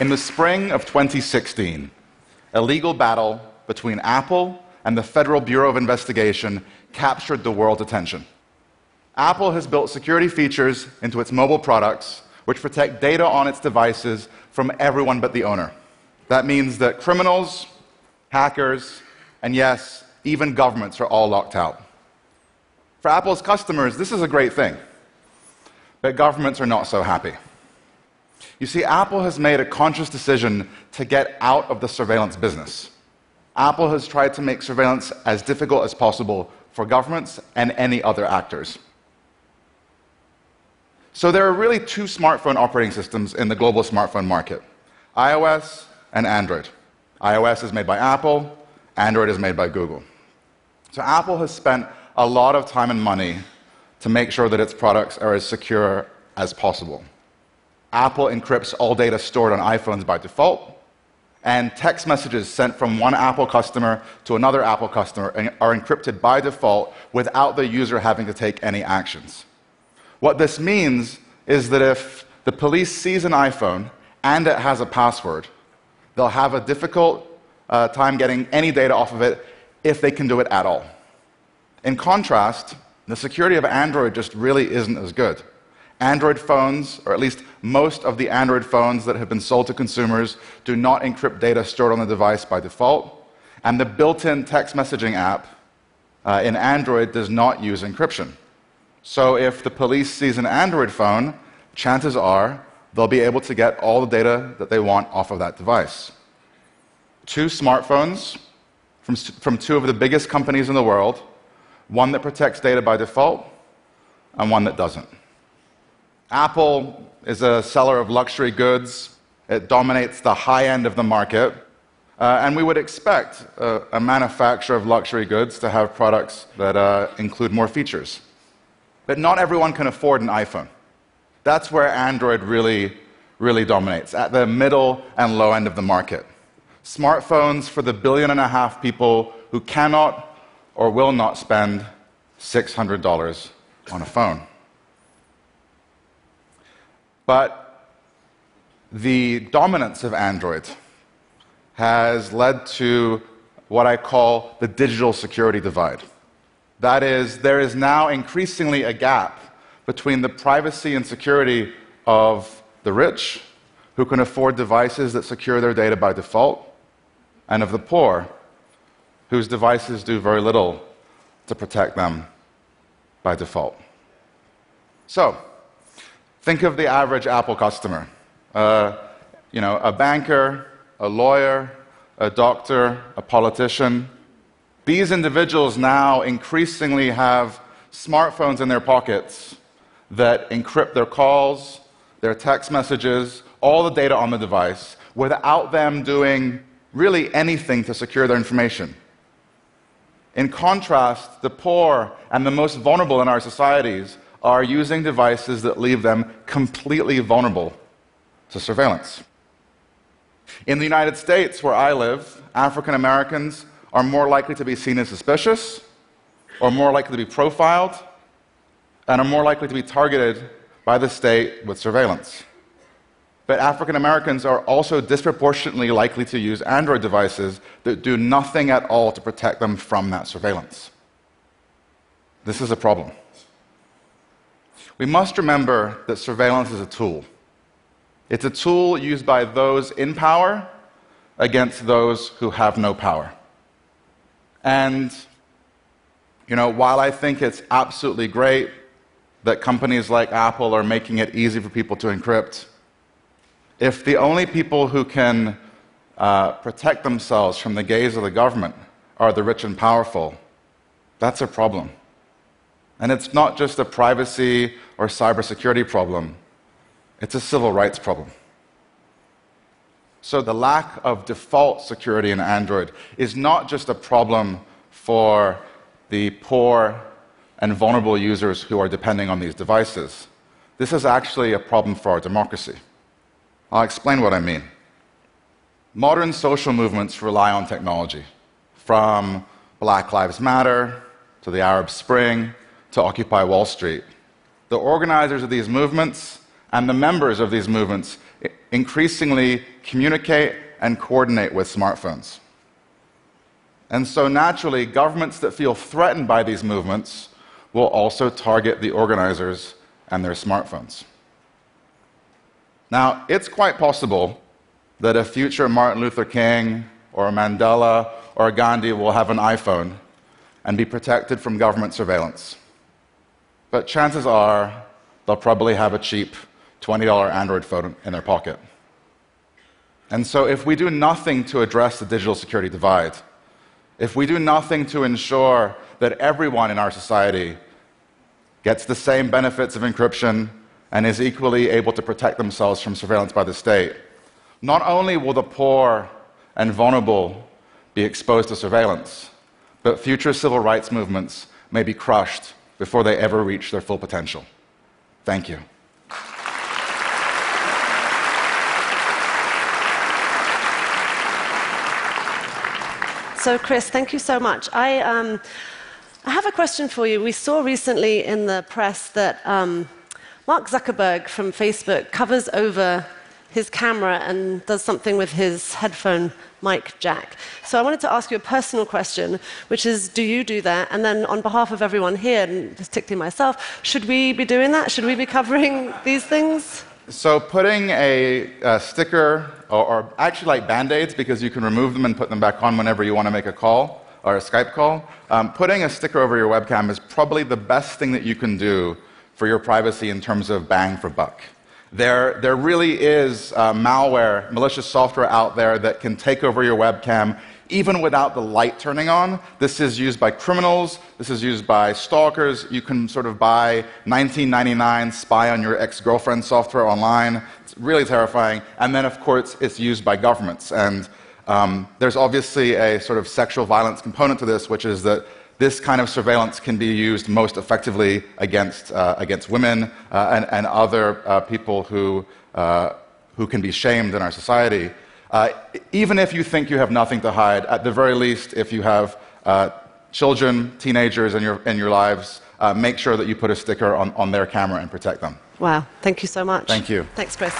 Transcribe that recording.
In the spring of 2016, a legal battle between Apple and the Federal Bureau of Investigation captured the world's attention. Apple has built security features into its mobile products which protect data on its devices from everyone but the owner. That means that criminals, hackers, and yes, even governments are all locked out. For Apple's customers, this is a great thing, but governments are not so happy. You see, Apple has made a conscious decision to get out of the surveillance business. Apple has tried to make surveillance as difficult as possible for governments and any other actors. So there are really two smartphone operating systems in the global smartphone market iOS and Android. iOS is made by Apple, Android is made by Google. So Apple has spent a lot of time and money to make sure that its products are as secure as possible. Apple encrypts all data stored on iPhones by default, and text messages sent from one Apple customer to another Apple customer are encrypted by default without the user having to take any actions. What this means is that if the police sees an iPhone and it has a password, they'll have a difficult uh, time getting any data off of it if they can do it at all. In contrast, the security of Android just really isn't as good. Android phones, or at least most of the Android phones that have been sold to consumers, do not encrypt data stored on the device by default. And the built in text messaging app uh, in Android does not use encryption. So if the police sees an Android phone, chances are they'll be able to get all the data that they want off of that device. Two smartphones from, from two of the biggest companies in the world one that protects data by default and one that doesn't. Apple is a seller of luxury goods. It dominates the high end of the market. Uh, and we would expect a, a, manufacturer of luxury goods to have products that uh, include more features. But not everyone can afford an iPhone. That's where Android really, really dominates, at the middle and low end of the market. Smartphones for the billion and a half people who cannot or will not spend $600 on a phone. But the dominance of Android has led to what I call the digital security divide. That is, there is now increasingly a gap between the privacy and security of the rich, who can afford devices that secure their data by default, and of the poor, whose devices do very little to protect them by default. So, Think of the average Apple customer. Uh, you know, a banker, a lawyer, a doctor, a politician. These individuals now increasingly have smartphones in their pockets that encrypt their calls, their text messages, all the data on the device, without them doing really anything to secure their information. In contrast, the poor and the most vulnerable in our societies are using devices that leave them completely vulnerable to surveillance. In the United States, where I live, African Americans are more likely to be seen as suspicious, or more likely to be profiled, and are more likely to be targeted by the state with surveillance. But African Americans are also disproportionately likely to use Android devices that do nothing at all to protect them from that surveillance. This is a problem. We must remember that surveillance is a tool. It's a tool used by those in power against those who have no power. And, you know, while I think it's absolutely great that companies like Apple are making it easy for people to encrypt, if the only people who can uh, protect themselves from the gaze of the government are the rich and powerful, that's a problem. And it's not just a privacy or cybersecurity problem, it's a civil rights problem. So the lack of default security in Android is not just a problem for the poor and vulnerable users who are depending on these devices. This is actually a problem for our democracy. I'll explain what I mean. Modern social movements rely on technology, from Black Lives Matter to the Arab Spring to Occupy Wall Street. The organizers of these movements and the members of these movements increasingly communicate and coordinate with smartphones. And so, naturally, governments that feel threatened by these movements will also target the organizers and their smartphones. Now, it's quite possible that a future Martin Luther King or a Mandela or a Gandhi will have an iPhone and be protected from government surveillance. But chances are they'll probably have a cheap $20 Android phone in their pocket. And so, if we do nothing to address the digital security divide, if we do nothing to ensure that everyone in our society gets the same benefits of encryption and is equally able to protect themselves from surveillance by the state, not only will the poor and vulnerable be exposed to surveillance, but future civil rights movements may be crushed before they ever reach their full potential. Thank you. So, Chris, thank you so much. I, um, I have a question for you. We saw recently in the press that um, Mark Zuckerberg from Facebook covers over his camera and does something with his headphone mic jack. So I wanted to ask you a personal question, which is do you do that? And then, on behalf of everyone here, and particularly myself, should we be doing that? Should we be covering these things? So, putting a, a sticker, or, or, actually like band aids, because you can remove them and put them back on whenever you want to make a call or a Skype call, um, putting a sticker over your webcam is probably the best thing that you can do for your privacy in terms of bang for buck. There, there really is uh, malware, malicious software out there that can take over your webcam even without the light turning on. This is used by criminals, this is used by stalkers. You can sort of buy 1999 spy on your ex girlfriend software online. It's really terrifying. And then, of course, it's used by governments. And um, there's obviously a sort of sexual violence component to this, which is that this kind of surveillance can be used most effectively against, uh, against women uh, and, and, other uh, people who, uh, who can be shamed in our society. Uh, even if you think you have nothing to hide, at the very least, if you have uh, children, teenagers in your, in your lives, make sure that you put a sticker on, on their camera and protect them. Wow, thank you so much. Thank you. Thanks, Chris.